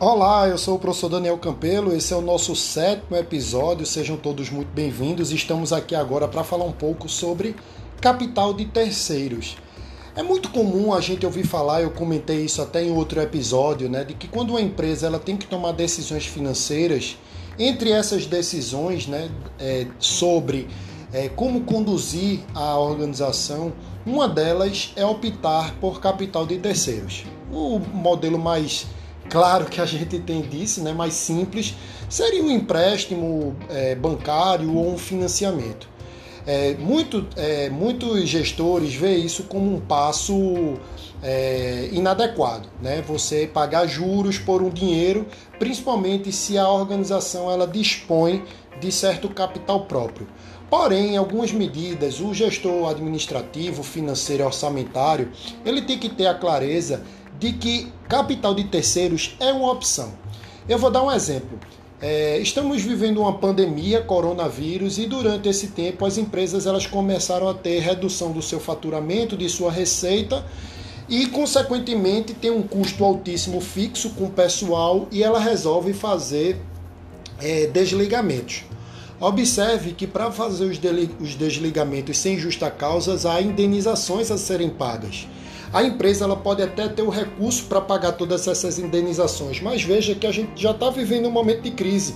Olá, eu sou o professor Daniel Campelo, esse é o nosso sétimo episódio, sejam todos muito bem-vindos. Estamos aqui agora para falar um pouco sobre capital de terceiros. É muito comum a gente ouvir falar, eu comentei isso até em outro episódio, né, de que quando uma empresa ela tem que tomar decisões financeiras, entre essas decisões né, é, sobre é, como conduzir a organização, uma delas é optar por capital de terceiros. O modelo mais claro que a gente tem disso, né, mais simples, seria um empréstimo é, bancário ou um financiamento. É, muito, é, muitos gestores veem isso como um passo é, inadequado, né? Você pagar juros por um dinheiro, principalmente se a organização ela dispõe de certo capital próprio. Porém, algumas medidas, o gestor administrativo, financeiro e orçamentário, ele tem que ter a clareza de que capital de terceiros é uma opção. Eu vou dar um exemplo. É, estamos vivendo uma pandemia, coronavírus, e durante esse tempo as empresas elas começaram a ter redução do seu faturamento, de sua receita, e consequentemente tem um custo altíssimo fixo com o pessoal e ela resolve fazer é, desligamentos. Observe que para fazer os desligamentos sem justa causa, há indenizações a serem pagas. A empresa ela pode até ter o recurso para pagar todas essas indenizações, mas veja que a gente já está vivendo um momento de crise.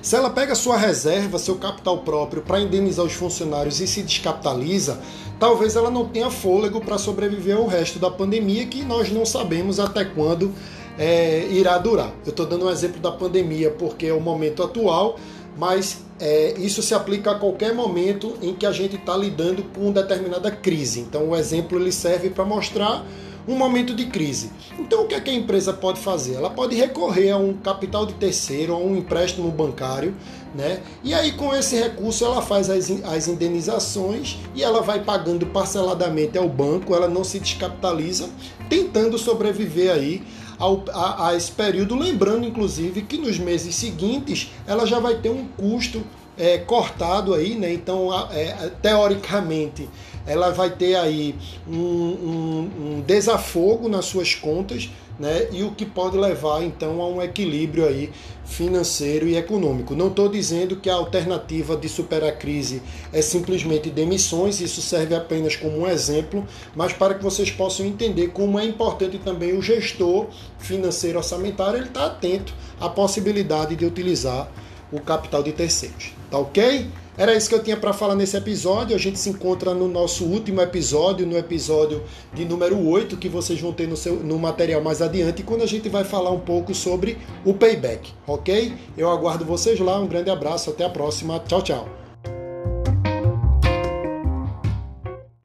Se ela pega sua reserva, seu capital próprio para indenizar os funcionários e se descapitaliza, talvez ela não tenha fôlego para sobreviver ao resto da pandemia que nós não sabemos até quando é, irá durar. Eu estou dando um exemplo da pandemia porque é o momento atual, mas é, isso se aplica a qualquer momento em que a gente está lidando com determinada crise. Então, o exemplo ele serve para mostrar um momento de crise. Então, o que, é que a empresa pode fazer? Ela pode recorrer a um capital de terceiro, a um empréstimo bancário, né? E aí, com esse recurso, ela faz as, as indenizações e ela vai pagando parceladamente ao banco, ela não se descapitaliza, tentando sobreviver aí ao, a, a esse período, lembrando inclusive que nos meses seguintes ela já vai ter um custo é, cortado aí, né? Então, é, teoricamente, ela vai ter aí um, um, um, desafogo nas suas contas, né? E o que pode levar então a um equilíbrio aí financeiro e econômico. Não estou dizendo que a alternativa de superar a crise é simplesmente demissões, isso serve apenas como um exemplo, mas para que vocês possam entender como é importante também o gestor financeiro orçamentário ele estar tá atento à possibilidade de utilizar o capital de terceiros. Tá ok? Era isso que eu tinha para falar nesse episódio. A gente se encontra no nosso último episódio, no episódio de número 8, que vocês vão ter no, seu, no material mais adiante, quando a gente vai falar um pouco sobre o payback, ok? Eu aguardo vocês lá. Um grande abraço, até a próxima. Tchau, tchau.